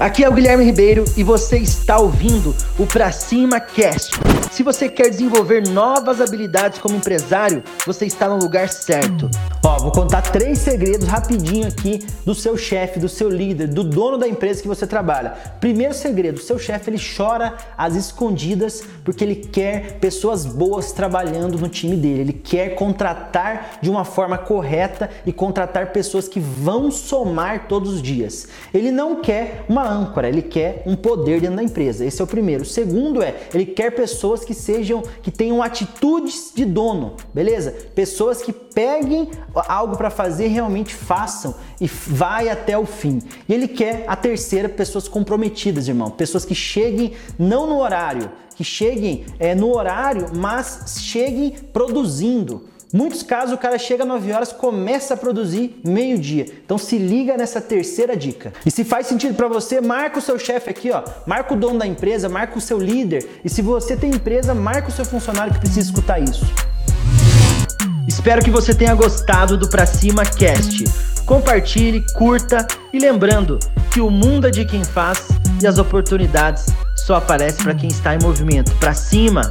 Aqui é o Guilherme Ribeiro e você está ouvindo o Pra Cima Cast. Se você quer desenvolver novas habilidades como empresário, você está no lugar certo. Ó, vou contar três segredos rapidinho aqui do seu chefe, do seu líder, do dono da empresa que você trabalha. Primeiro segredo, seu chefe ele chora às escondidas porque ele quer pessoas boas trabalhando no time dele. Ele quer contratar de uma forma correta e contratar pessoas que vão somar todos os dias. Ele não quer uma âncora, ele quer um poder dentro da empresa. Esse é o primeiro. O segundo é, ele quer pessoas que sejam, que tenham atitudes de dono, beleza? Pessoas que peguem algo para fazer, realmente façam e vai até o fim. E ele quer a terceira, pessoas comprometidas, irmão. Pessoas que cheguem não no horário, que cheguem é, no horário, mas cheguem produzindo. Muitos casos o cara chega às 9 horas, começa a produzir meio-dia. Então se liga nessa terceira dica. E se faz sentido para você, marca o seu chefe aqui, ó. Marca o dono da empresa, marca o seu líder. E se você tem empresa, marca o seu funcionário que precisa escutar isso. Espero que você tenha gostado do Pra Cima Cast. Compartilhe, curta e lembrando que o mundo é de quem faz e as oportunidades só aparecem para quem está em movimento. Pra cima!